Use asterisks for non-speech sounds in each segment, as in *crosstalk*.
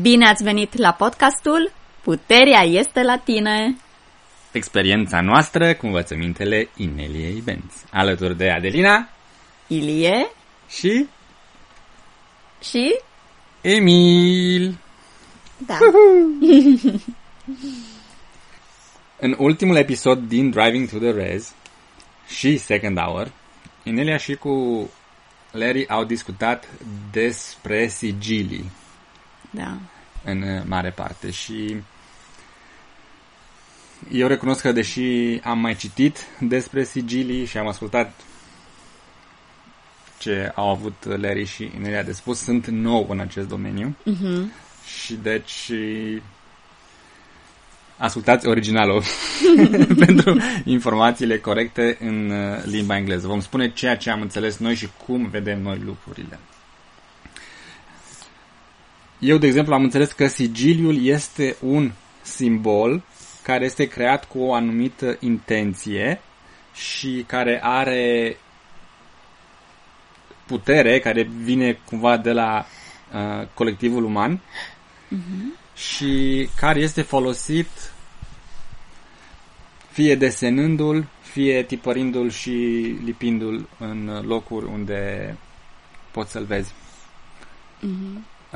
Bine ați venit la podcastul Puterea este la tine! Experiența noastră cu învățămintele Ineliei Benz. Alături de Adelina Ilie și și... Emil. Da. *laughs* În ultimul episod din Driving to the Res și Second Hour, Inelia și cu Larry au discutat despre sigilii da. în uh, mare parte și eu recunosc că deși am mai citit despre sigilii și am ascultat ce au avut Larry și Inelia de spus, sunt nou în acest domeniu Mhm. și deci ascultați originalul *laughs* *laughs* pentru informațiile corecte în uh, limba engleză. Vom spune ceea ce am înțeles noi și cum vedem noi lucrurile. Eu, de exemplu, am înțeles că sigiliul este un simbol care este creat cu o anumită intenție și care are putere, care vine cumva de la uh, colectivul uman și care este folosit fie desenându-l, fie tipărindu-l și lipindu-l în locuri unde poți să-l vezi.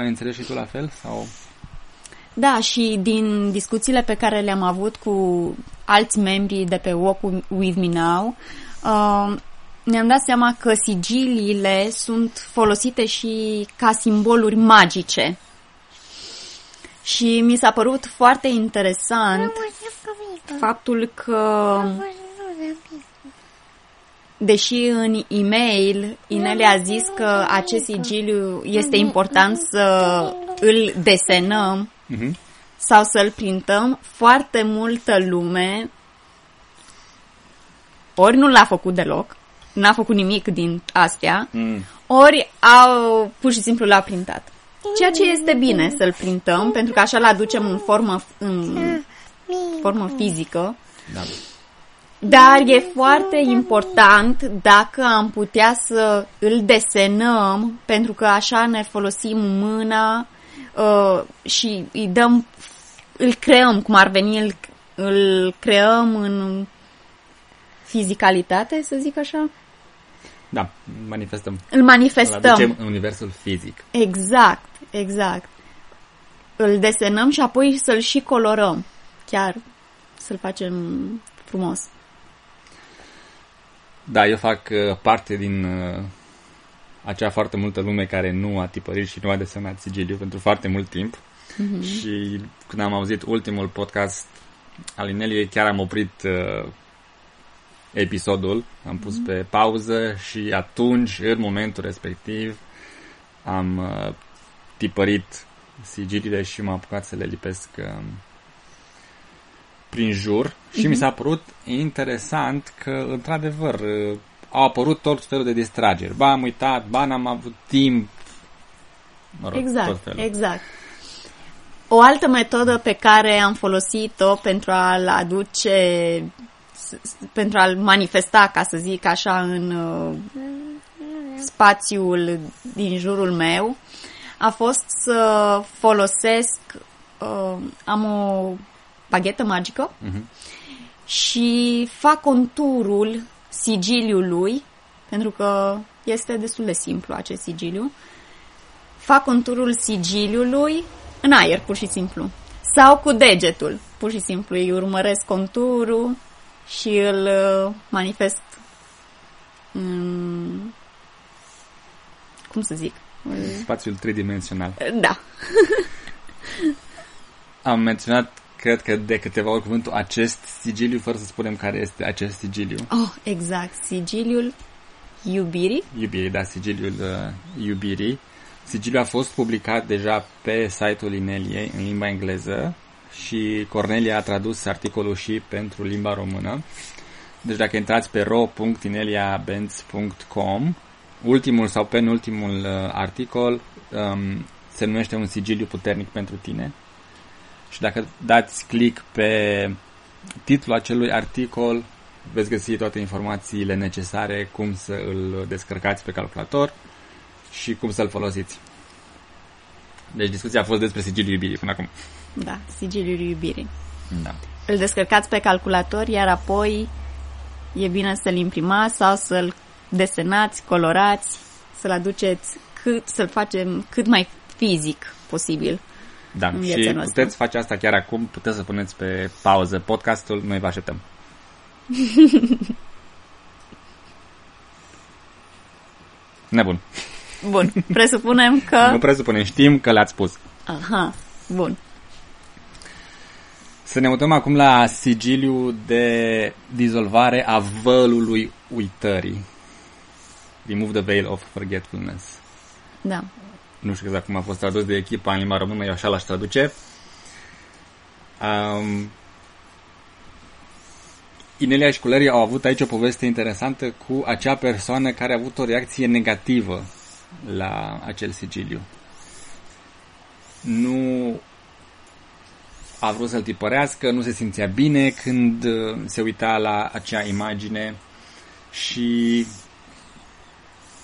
Ai înțeles și tu la fel? Sau? Da, și din discuțiile pe care le-am avut cu alți membri de pe Walk With Me Now, uh, ne-am dat seama că sigiliile sunt folosite și ca simboluri magice. Și mi s-a părut foarte interesant faptul că, deși în e-mail Inele a zis că acest sigiliu este important să îl desenăm Mhm. sau să-l printăm, foarte multă lume ori nu l-a făcut deloc, n-a făcut nimic din astea, Mm. ori au pur și simplu l-a printat. Ceea ce este bine să-l printăm, pentru că așa l aducem în formă, în formă fizică, Da. Dar e foarte important dacă am putea să îl desenăm, pentru că așa ne folosim mâna uh, și îi dăm, îl creăm, cum ar veni, îl, îl creăm în fizicalitate, să zic așa. Da, manifestăm. Îl Îl manifestăm. aducem în universul fizic. Exact, exact. Îl desenăm și apoi să-l și colorăm. Chiar să-l facem frumos. Da, eu fac uh, parte din uh, acea foarte multă lume care nu a tipărit și nu a desenat sigiliu pentru foarte mult timp. Mhm. Și când am auzit ultimul podcast al Ineliei, chiar am oprit uh, episodul, am pus Mhm. pe pauză și atunci, în momentul respectiv, am uh, tipărit sigiliile și m-am apucat să le lipesc uh, prin jur și mi s-a părut interesant că, într-adevăr, uh, au apărut tot felul de distrageri. Ba, am uitat, ba, n-am avut timp. Mă rog, tot Exact, felul. exact. O altă metodă pe care am folosit-o pentru a-l aduce, s- s- pentru a-l manifesta, ca să zic așa, în uh, spațiul din jurul meu, a fost să folosesc, uh, am o baghetă magică Mhm. și fac conturul sigiliului, pentru că este destul de simplu acest sigiliu, fac conturul sigiliului în aer, pur și simplu. Sau cu degetul, pur și simplu. Îi urmăresc conturul și îl uh, manifest în... cum să zic? Spațiul tridimensional. Da. Am menționat, cred că de câteva ori cuvântul acest sigiliu, fără să spunem care este acest sigiliu. Oh, exact. Sigiliul iubirii. Iubirii, da, sigiliul uh, iubirii. Sigiliul a fost publicat deja pe site-ul Ineliei în limba engleză și Cornelia a tradus articolul și pentru limba română. Deci dacă intrați pe ro.ineliabenz.com ultimul sau penultimul uh, articol um, se numește un sigiliu puternic pentru tine. Și dacă dați click pe titlul acelui articol, veți găsi toate informațiile necesare, cum să îl descărcați pe calculator și cum să-l folosiți. Deci discuția a fost despre sigiliul iubirii până acum. Da, sigiliul iubirii. Da. Îl descărcați pe calculator, iar apoi e bine să-l imprimați sau să-l desenați, colorați, să-l aduceți cât, să-l facem cât mai fizic posibil. Da, în și viața noastră. puteți face asta chiar acum, puteți să puneți pe pauză podcastul, noi vă așteptăm. *laughs* Nebun. Bun, presupunem Nu că... presupunem, știm că le-ați spus. Aha, bun. Să ne mutăm acum la sigiliu de dizolvare a vălului uitării. Remove the veil of forgetfulness. Da. Nu știu exact cum a fost tradus de echipa în limba română, eu așa l-aș traduce. Um, Inelia și Culerii au avut aici o poveste interesantă cu acea persoană care a avut o reacție negativă la acel sigiliu. Nu a vrut să-l tipărească, nu se simțea bine când uh, se uita la acea imagine și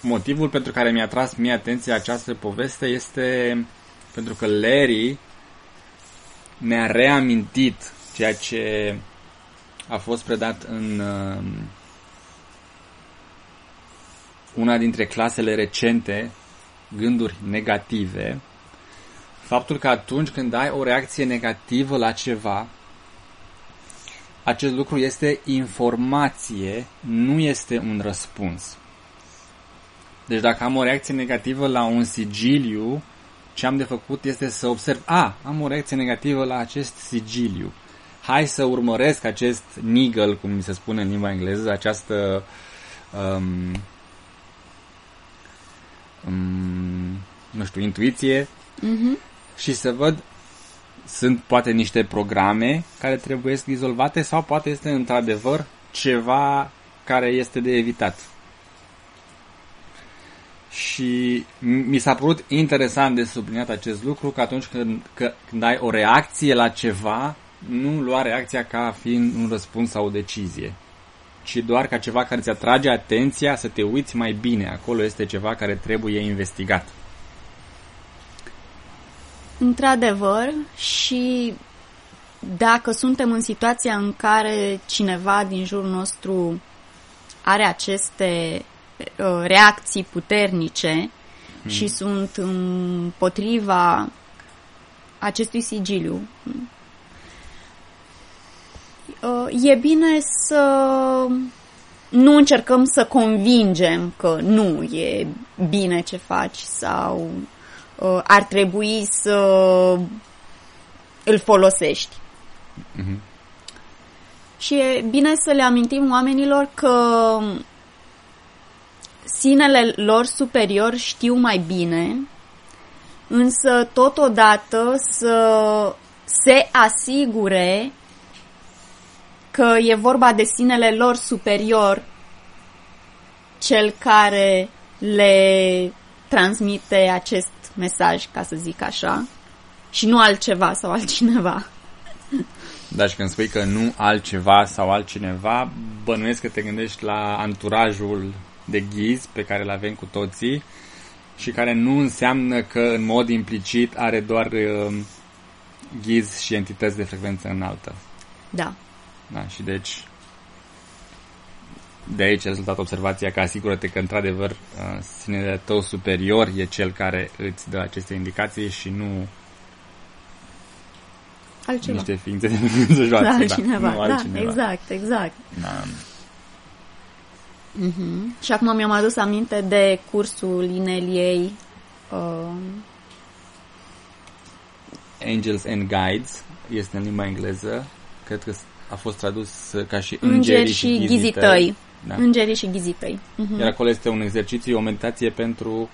motivul pentru care mi-a tras mie atenția această poveste este pentru că Larry ne-a reamintit ceea ce a fost predat în uh, una dintre clasele recente, gânduri negative, faptul că atunci când ai o reacție negativă la ceva, acest lucru este informație, nu este un răspuns. Deci dacă am o reacție negativă la un sigiliu, ce am de făcut este să observ, a, am o reacție negativă la acest sigiliu. Hai să urmăresc acest niggle, cum mi se spune în limba engleză, această um, um, nu știu, intuiție Mhm. și să văd sunt poate niște programe care trebuie dizolvate sau poate este într-adevăr ceva care este de evitat. Și mi s-a părut interesant de subliniat acest lucru că atunci când, că, când ai o reacție la ceva, nu lua reacția ca fiind un răspuns sau o decizie, ci doar ca ceva care ți atrage atenția să te uiți mai bine. Acolo este ceva care trebuie investigat. Într-adevăr, și dacă suntem în situația în care cineva din jurul nostru are aceste uh, reacții puternice și sunt împotriva acestui sigiliu, uh, e bine să nu încercăm să convingem că nu e bine ce faci sau uh, ar trebui să îl folosești. Mhm. Și e bine să le amintim oamenilor că sinele lor superior știu mai bine, însă totodată să se asigure că e vorba de sinele lor superior cel care le transmite acest mesaj, ca să zic așa, și nu altceva sau altcineva. Dar și când spui că nu altceva sau altcineva, bănuiesc că te gândești la anturajul de ghiz pe care îl avem cu toții și care nu înseamnă că în mod implicit are doar uh, ghiz și entități de frecvență înaltă. Da. Da, și deci de aici a rezultat observația că asigură-te că într-adevăr uh, sinele tău superior e cel care îți dă aceste indicații și nu Altceva. niște ființe de frecvență joasă. Da, altcineva. Da, nu Da, altcineva. exact, exact. Da. Mhm. Și acum mi-am adus aminte de cursul Ineliei uh, Angels and Guides este în limba engleză. Cred că a fost tradus ca și Îngeri și ghizii tăi. Da. Îngerii și ghizii tăi. Mhm. Iar acolo este un exercițiu, o meditație pentru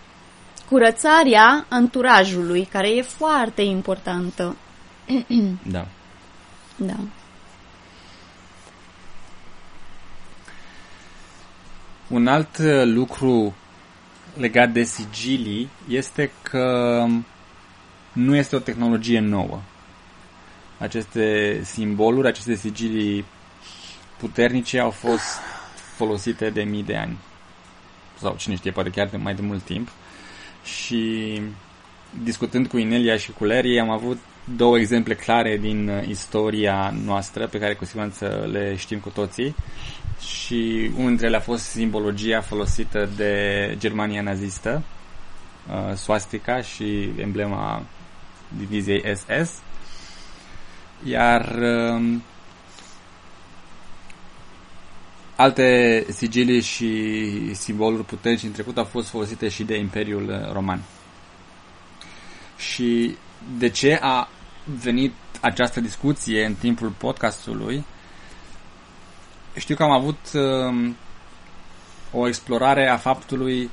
Curățarea anturajului, care e foarte importantă. da. Da. Un alt uh, lucru legat de sigilii este că nu este o tehnologie nouă. Aceste simboluri, aceste sigilii puternice au fost folosite de mii de ani. Sau cine știe, poate chiar de mai de mult timp. Și discutând cu Inelia și cu Larry, am avut două exemple clare din uh, istoria noastră, pe care cu siguranță le știm cu toții. Și unul dintre ele a fost simbologia folosită de Germania nazistă, uh, swastika și emblema diviziei SS. Iar uh, alte sigilii și simboluri puternice în trecut au fost folosite și de Imperiul uh, Roman. Și de ce a venit această discuție în timpul podcastului? Știu că am avut uh, o explorare a faptului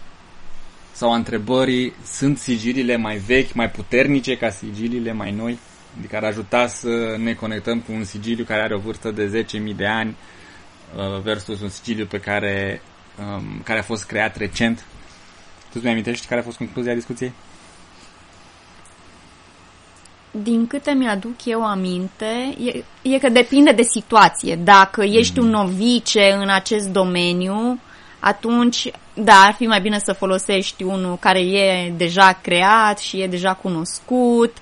sau a întrebării sunt sigiliile mai vechi, mai puternice ca sigiliile mai noi? Adică ar ajuta să ne conectăm cu un sigiliu care are o vârstă de 10.000 de ani uh, versus un sigiliu pe care, um, care a fost creat recent. Tu mi amintești care a fost concluzia discuției? Din câte mi-aduc eu aminte, e, e că depinde de situație. Dacă ești un mm. novice în acest domeniu, atunci, da, ar fi mai bine să folosești unul care e deja creat și e deja cunoscut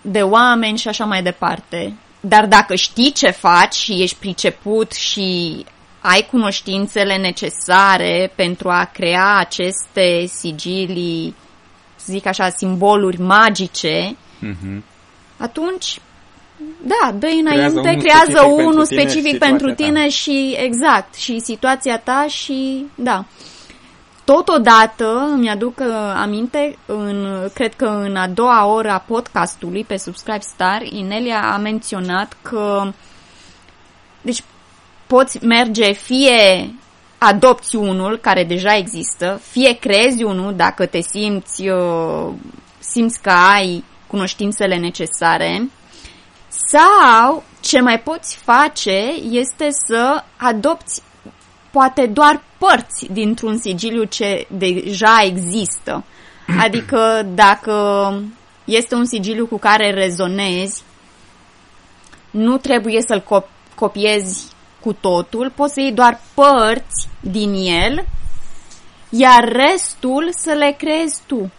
de oameni și așa mai departe. Dar dacă știi ce faci și ești priceput și ai cunoștințele necesare pentru a crea aceste sigilii să zic așa, simboluri magice, mm-hmm. atunci, da, dă înainte, creează, creează unul specific, specific pentru tine, pentru tine și exact, și situația ta și, da. Totodată, mi-aduc uh, aminte, în, cred că în a doua oră a podcastului pe Subscribe Star, Inelia a menționat că deci poți merge fie adopți unul care deja există, fie creezi unul dacă te simți, uh, simți că ai cunoștințele necesare, sau ce mai poți face este să adopți poate doar părți dintr-un sigiliu ce deja există. *clears throat* Adică dacă este un sigiliu cu care rezonezi, nu trebuie să-l copiezi cu totul, poți să iei doar părți din el, iar restul să le creezi tu.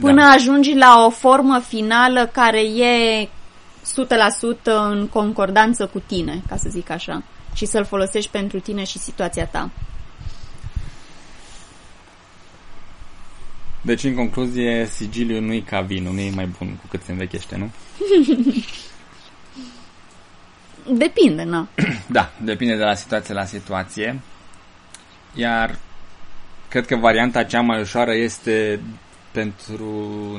Până da. ajungi la o formă finală care e 100% în concordanță cu tine, ca să zic așa, și să-l folosești pentru tine și situația ta. Deci, în concluzie, sigiliul nu e ca vinul, nu e mai bun cu cât se învechește, nu? *laughs* Depinde, nu? *clears throat* Da, depinde de la situație la situație. Iar cred că varianta cea mai ușoară este pentru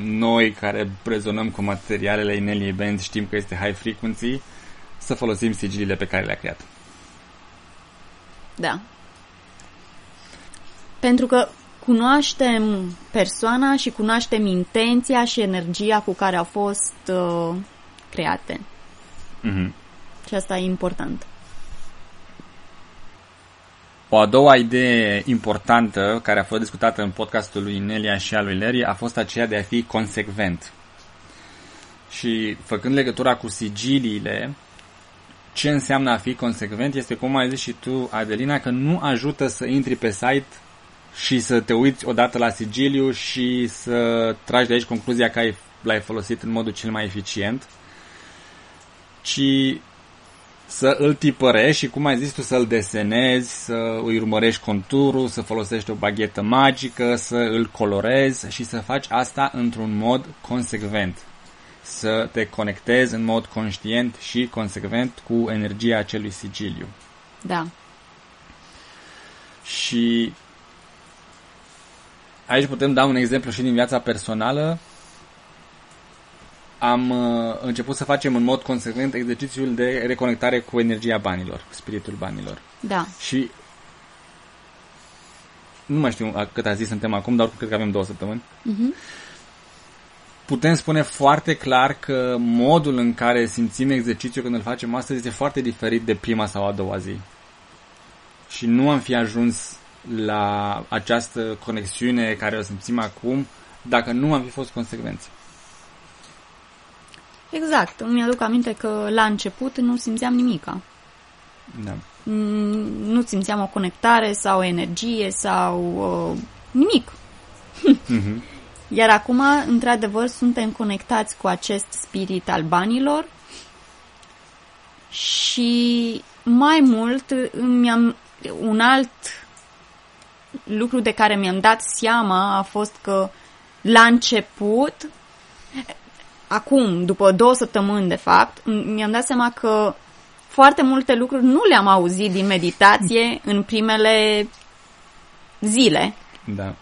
noi care rezonăm cu materialele Inelie Band, știm că este high frequency, să folosim sigilile pe care le-a creat. Da. Pentru că cunoaștem persoana și cunoaștem intenția și energia cu care au fost uh, create. Mm-hmm. Și asta e important. O a doua idee importantă care a fost discutată în podcastul lui Nelia și al lui Larry a fost aceea de a fi consecvent. Și făcând legătura cu sigiliile, ce înseamnă a fi consecvent este, cum ai zis și tu, Adelina, că nu ajută să intri pe site și să te uiți odată la sigiliu și să tragi de aici concluzia că ai, l-ai folosit în modul cel mai eficient, ci să îl tipărești și, cum ai zis tu, să-l desenezi, să îi urmărești conturul, să folosești o baghetă magică, să îl colorezi și să faci asta într-un mod consecvent. Să te conectezi în mod conștient și consecvent cu energia acelui sigiliu. Da. Și aici putem da un exemplu și din viața personală am uh, început să facem în mod consecvent exercițiul de reconectare cu energia banilor, cu spiritul banilor. Da. Și nu mai știu cât a zis suntem acum, dar cred că avem două săptămâni. Uh-huh. Putem spune foarte clar că modul în care simțim exercițiul când îl facem astăzi este foarte diferit de prima sau a doua zi. Și nu am fi ajuns la această conexiune care o simțim acum dacă nu am fi fost consecvenți. Exact. Îmi aduc aminte că la început nu simțeam nimica. Da. Nu simțeam o conectare sau o energie sau uh, nimic. *laughs* Mhm. Iar acum, într-adevăr, suntem conectați cu acest spirit al banilor și mai mult mi-am un alt lucru de care mi-am dat seama a fost că la început acum, după două săptămâni de fapt, mi-am dat seama că foarte multe lucruri nu le-am auzit din meditație în primele zile, Da.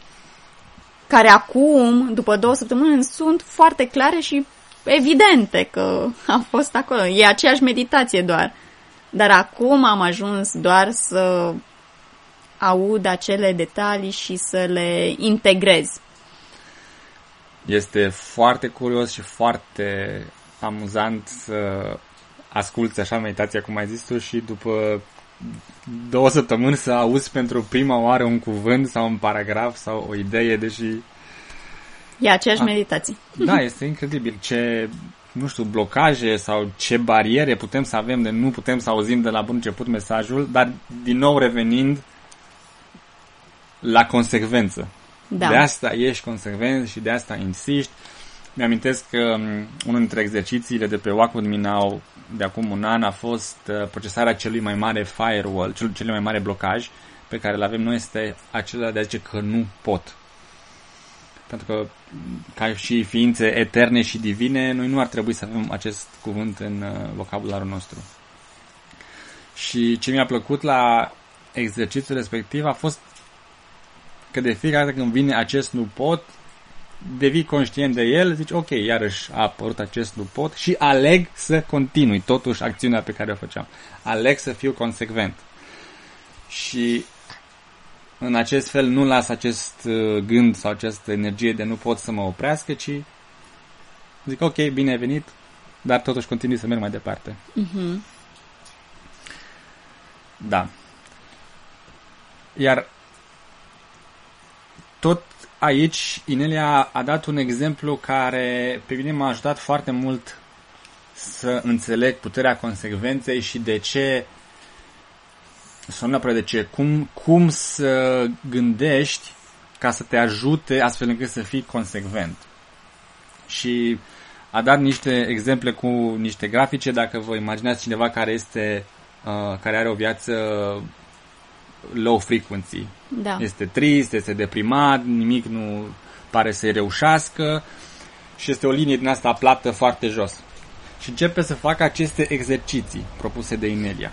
care acum, după două săptămâni, sunt foarte clare și evidente că *laughs* am fost acolo. E aceeași meditație doar. Dar acum am ajuns doar să aud acele detalii și să le integrez. Este foarte curios și foarte amuzant să asculți așa meditația, cum ai zis tu, și după două săptămâni să auzi pentru prima oară un cuvânt sau un paragraf sau o idee, deși E aceeași Ah. meditație. Da, este incredibil ce, nu știu, blocaje sau ce bariere putem să avem de nu putem să auzim de la bun început mesajul, dar din nou revenind la consecvență. Da. De asta ești consecvent și de asta insiști. Mi-amintesc că um, unul dintre exercițiile de pe Walk With Me Now de acum un an a fost uh, procesarea celui mai mare firewall, cel, cel mai mare blocaj pe care îl avem noi este acela de a zice că nu pot. Pentru că, m, ca și ființe eterne și divine, noi nu ar trebui să avem acest cuvânt în uh, vocabularul nostru. Și ce mi-a plăcut la exercițiul respectiv a fost că de fiecare dată când vine acest nu pot, devii conștient de el, zici, ok, iarăși a apărut acest nu pot și aleg să continui totuși acțiunea pe care o făceam. Aleg să fiu consecvent. Și în acest fel nu las acest uh, gând sau această energie de nu pot să mă oprească, ci zic, ok, bine ai venit, dar totuși continui să merg mai departe. Mhm. Da. Iar tot aici Inelia a dat un exemplu care pe mine m-a ajutat foarte mult să înțeleg puterea consecvenței și de ce să nu neapărat de ce, cum, cum să gândești ca să te ajute astfel încât să fii consecvent. Și a dat niște exemple cu niște grafice, dacă vă imaginați cineva care este uh, care are o viață low frequency. Da. Este trist, este deprimat, nimic nu pare să-i reușească și este o linie din asta plată foarte jos. Și începe să facă aceste exerciții propuse de Inelia.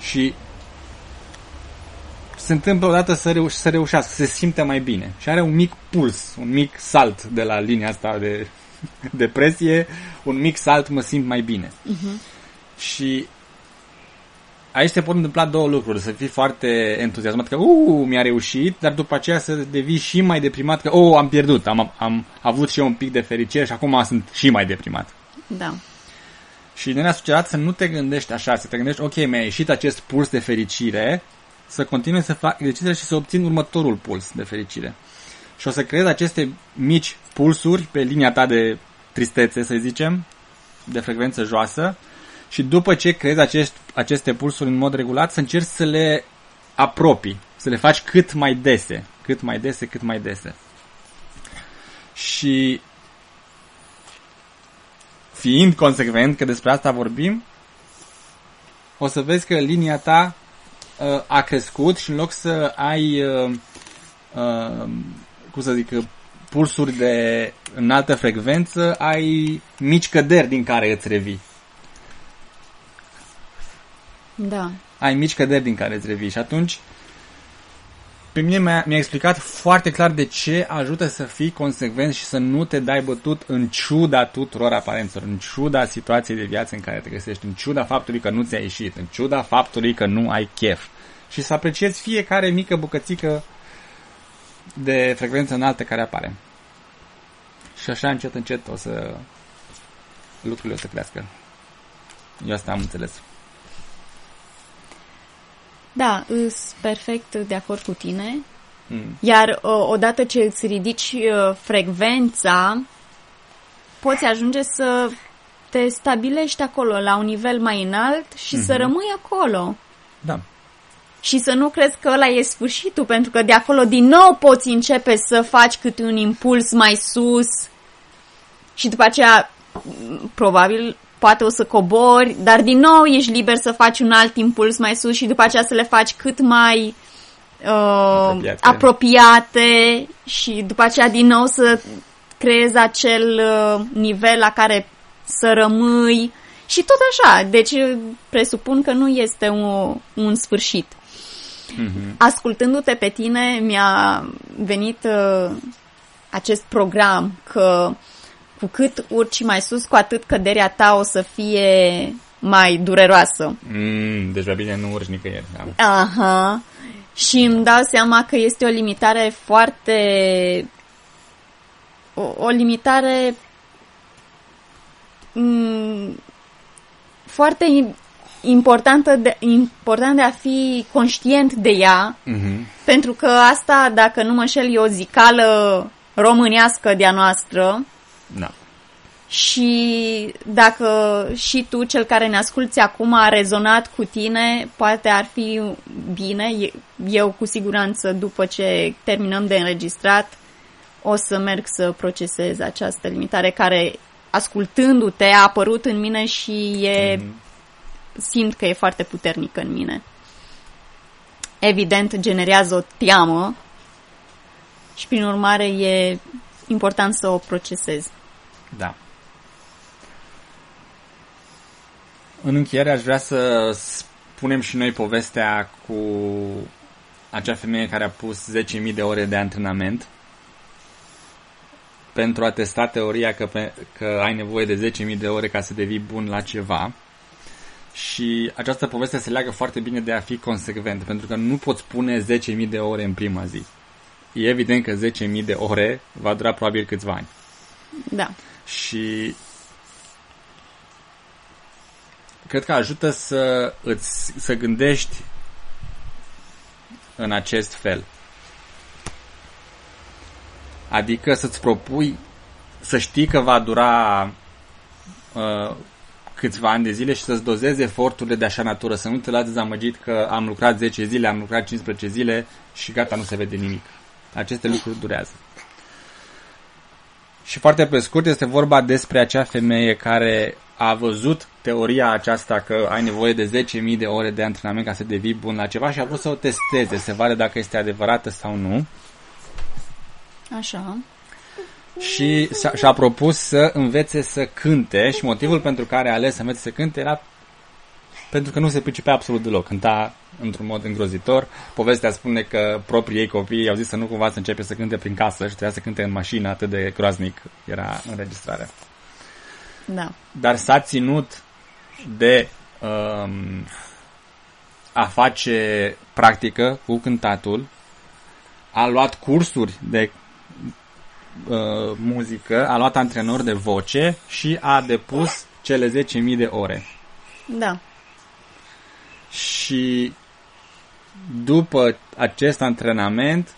Și se întâmplă odată să, reuș- să reușească, să se simte mai bine. Și are un mic puls, un mic salt de la linia asta de *laughs* depresie, un mic salt mă simt mai bine. Și aici se pot întâmpla două lucruri. Să fii foarte entuziasmat că, uh, mi-a reușit, dar după aceea să devii și mai deprimat că, oh, am pierdut, am, am avut și eu un pic de fericire și acum sunt și mai deprimat. Da. Și ne-a sugerat să nu te gândești așa, să te gândești, ok, mi-a ieșit acest puls de fericire, să continui să fac exercițiile și să obțin următorul puls de fericire. Și o să creezi aceste mici pulsuri pe linia ta de tristețe, să zicem, de frecvență joasă, și după ce creezi acești, aceste pulsuri în mod regulat, să încerci să le apropii, să le faci cât mai dese, cât mai dese, cât mai dese. Și fiind consecvent, că despre asta vorbim, o să vezi că linia ta uh, a crescut și în loc să ai, uh, uh, cum să zic, pulsuri de înaltă frecvență, ai mici căderi din care îți revii. Da. Ai mici căderi din care îți revii și atunci pe mine mi-a, mi-a explicat foarte clar de ce ajută să fii consecvent și să nu te dai bătut în ciuda tuturor aparențelor, în ciuda situației de viață în care te găsești, în ciuda faptului că nu ți-a ieșit, în ciuda faptului că nu ai chef. Și să apreciezi fiecare mică bucățică de frecvență înaltă care apare. Și așa încet, încet o să lucrurile o să crească. Eu asta am înțeles. Da, îs perfect de acord cu tine. Mm. Iar o, odată ce îți ridici uh, frecvența, poți ajunge să te stabilești acolo, la un nivel mai înalt și să rămâi acolo. Da. și să nu crezi că ăla e sfârșitul, pentru că de acolo din nou poți începe să faci câte un impuls mai sus și după aceea probabil poate o să cobori, dar din nou ești liber să faci un alt impuls mai sus și după aceea să le faci cât mai uh, apropiate. apropiate și după aceea din nou să creezi acel uh, nivel la care să rămâi și tot așa. Deci presupun că nu este un, un sfârșit. Mm-hmm. Ascultându-te pe tine, mi-a venit uh, acest program că cu cât urci mai sus, cu atât căderea ta o să fie mai dureroasă. Mm, deci bine nu urci nicăieri. Da. Aha. Și îmi dau seama că este o limitare foarte... O, o limitare mm, foarte importantă de, important de a fi conștient de ea, uh-huh. pentru că asta, dacă nu mă șel, e o zicală românească de-a noastră. Da. Și dacă și tu, cel care ne asculți acum, a rezonat cu tine, poate ar fi bine. Eu, cu siguranță, după ce terminăm de înregistrat, o să merg să procesez această limitare care, ascultându-te, a apărut în mine și e mm-hmm simt că e foarte puternică în mine. Evident, generează o teamă și, prin urmare, e important să o procesez. Da. În încheiere aș vrea să spunem și noi povestea cu acea femeie care a pus 10.000 de ore de antrenament pentru a testa teoria că, pe, că ai nevoie de 10.000 de ore ca să devii bun la ceva și această poveste se leagă foarte bine de a fi consecvent, pentru că nu poți pune 10.000 de ore în prima zi. E evident că 10.000 de ore va dura probabil câțiva ani. Da. Și cred că ajută să îți să gândești în acest fel. Adică să-ți propui să știi că va dura uh, câțiva ani de zile și să-ți dozezi eforturile de așa natură, să nu te lați dezamăgit că am lucrat 10 zile, am lucrat 15 zile și gata, nu se vede nimic. Aceste lucruri durează. Și foarte pe scurt este vorba despre acea femeie care a văzut teoria aceasta că ai nevoie de 10.000 de ore de antrenament ca să devii bun la ceva și a vrut să o testeze, să vadă dacă este adevărată sau nu. Așa și și-a propus să învețe să cânte și motivul pentru care a ales să învețe să cânte era pentru că nu se pricepea absolut deloc. Cânta într-un mod îngrozitor. Povestea spune că proprii ei copii au zis să nu cumva să începe să cânte prin casă și trebuia să cânte în mașină, atât de groaznic era înregistrarea. Da. Dar s-a ținut de um, a face practică cu cântatul, a luat cursuri de uh, muzică, a luat antrenor de voce și a depus cele 10.000 de ore. Da. Și după acest antrenament,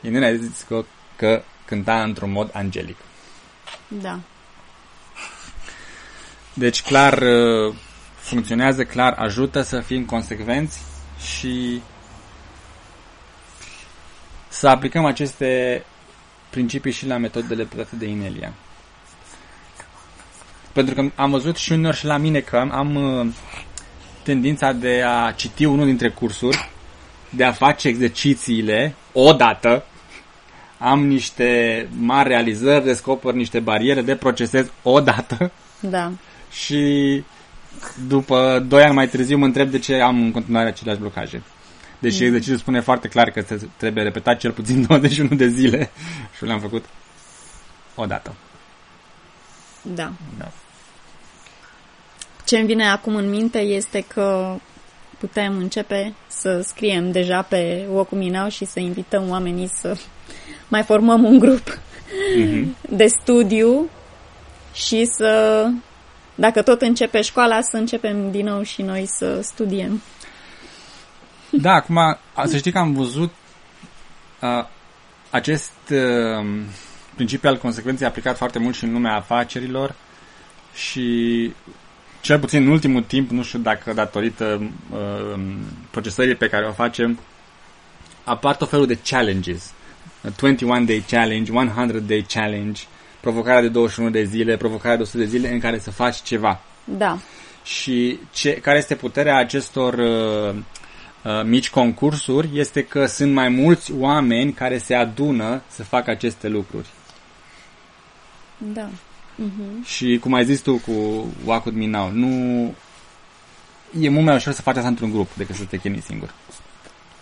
Irina a zis că, că cânta într-un mod angelic. Da. Deci clar uh, funcționează, clar ajută să fim consecvenți și să aplicăm aceste principii și la metodele predate de Inelia. Pentru că am văzut și uneori și la mine că am, am uh, tendința de a citi unul dintre cursuri, de a face exercițiile odată, am niște mari realizări, descoper niște bariere de procesez odată. Da. Și după 2 ani mai târziu mă întreb de ce am în continuare aceleași blocaje. Deși mm. exercițiul spune foarte clar că trebuie repetat cel puțin *laughs* 21 de zile și le-am făcut o dată. Da. da. Ce îmi vine acum în minte este că putem începe să scriem deja pe Wokuminau și să invităm oamenii să mai formăm un grup mm-hmm. *laughs* de studiu și să, dacă tot începe școala, să începem din nou și noi să studiem. Da, acum, să știi că am văzut uh, acest uh, principiu al consecvenței aplicat foarte mult și în lumea afacerilor și cel puțin în ultimul timp, nu știu dacă datorită uh, procesării pe care o facem, apar tot felul de challenges. 21 day challenge, 100 day challenge, provocarea de 21 de zile, provocarea de 100 de zile în care să faci ceva. Da. Și ce, care este puterea acestor uh, uh, mici concursuri este că sunt mai mulți oameni care se adună să facă aceste lucruri. Da. Uh-huh. Și cum ai zis tu cu Walk With Me Now, nu e mult mai ușor să faci asta într-un grup decât să te chinui singur.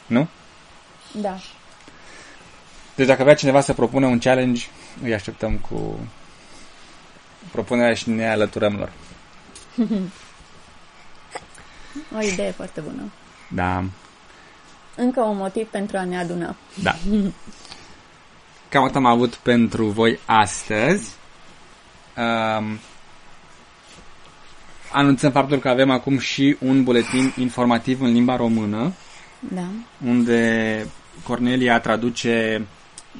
Nu? Da. Deci dacă vrea cineva să propună un challenge, îi așteptăm cu propunerea și ne alăturăm lor. *laughs* O idee foarte bună. Da, Încă un motiv pentru a ne aduna. da. *laughs* Cam atât am avut pentru voi astăzi. Um, anunțăm faptul că avem acum și un buletin informativ în limba română, Da. unde Cornelia traduce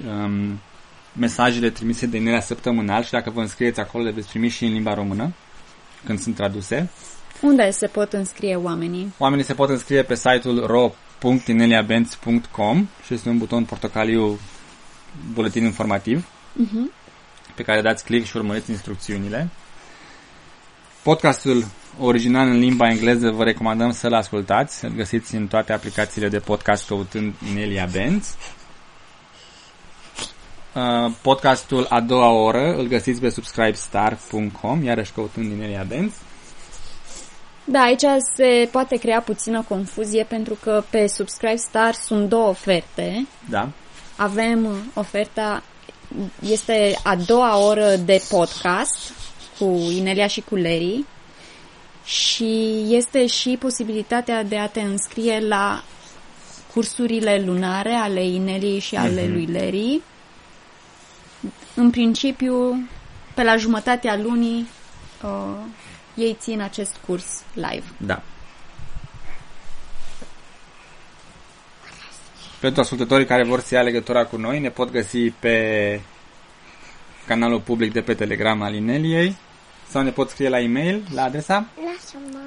um, mesajele trimise de Nerea săptămânal și dacă vă înscrieți acolo le veți primi și în limba română când sunt traduse. Unde se pot înscrie oamenii? Oamenii se pot înscrie pe site-ul ro.ineliabenz.com și este un buton portocaliu buletin informativ Uh-huh. Pe care dați click și urmăriți instrucțiunile. Podcastul original în limba engleză vă recomandăm să-l ascultați. Îl găsiți în toate aplicațiile de podcast căutând Inelia Benz. Uh, podcastul a doua oră îl găsiți pe subscribestar.com, iarăși căutând Inelia Benz. Da, aici se poate crea puțină confuzie pentru că pe Subscribe Star sunt două oferte. Da. Avem oferta, este a doua oră de podcast cu Inelia și cu Larry și este și posibilitatea de a te înscrie la cursurile lunare ale Ineliei și ale Mhm. lui Larry. În principiu, pe la jumătatea lunii, uh, ei țin acest curs live. Da. Pentru ascultătorii care vor să ia legătura cu noi, ne pot găsi pe canalul public de pe Telegram al Ineliei sau ne pot scrie la e-mail la adresa Lasă-mă.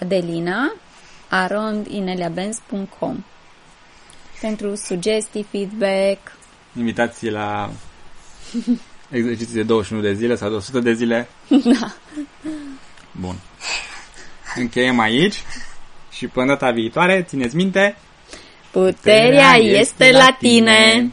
Adelina arondineliabenz.com pentru sugestii, feedback. invitații la *laughs* exerciții de 21 de zile sau de 100 de zile. *laughs* Da. Bun. Încheiem aici și până data viitoare, țineți minte, Puterea este la tine!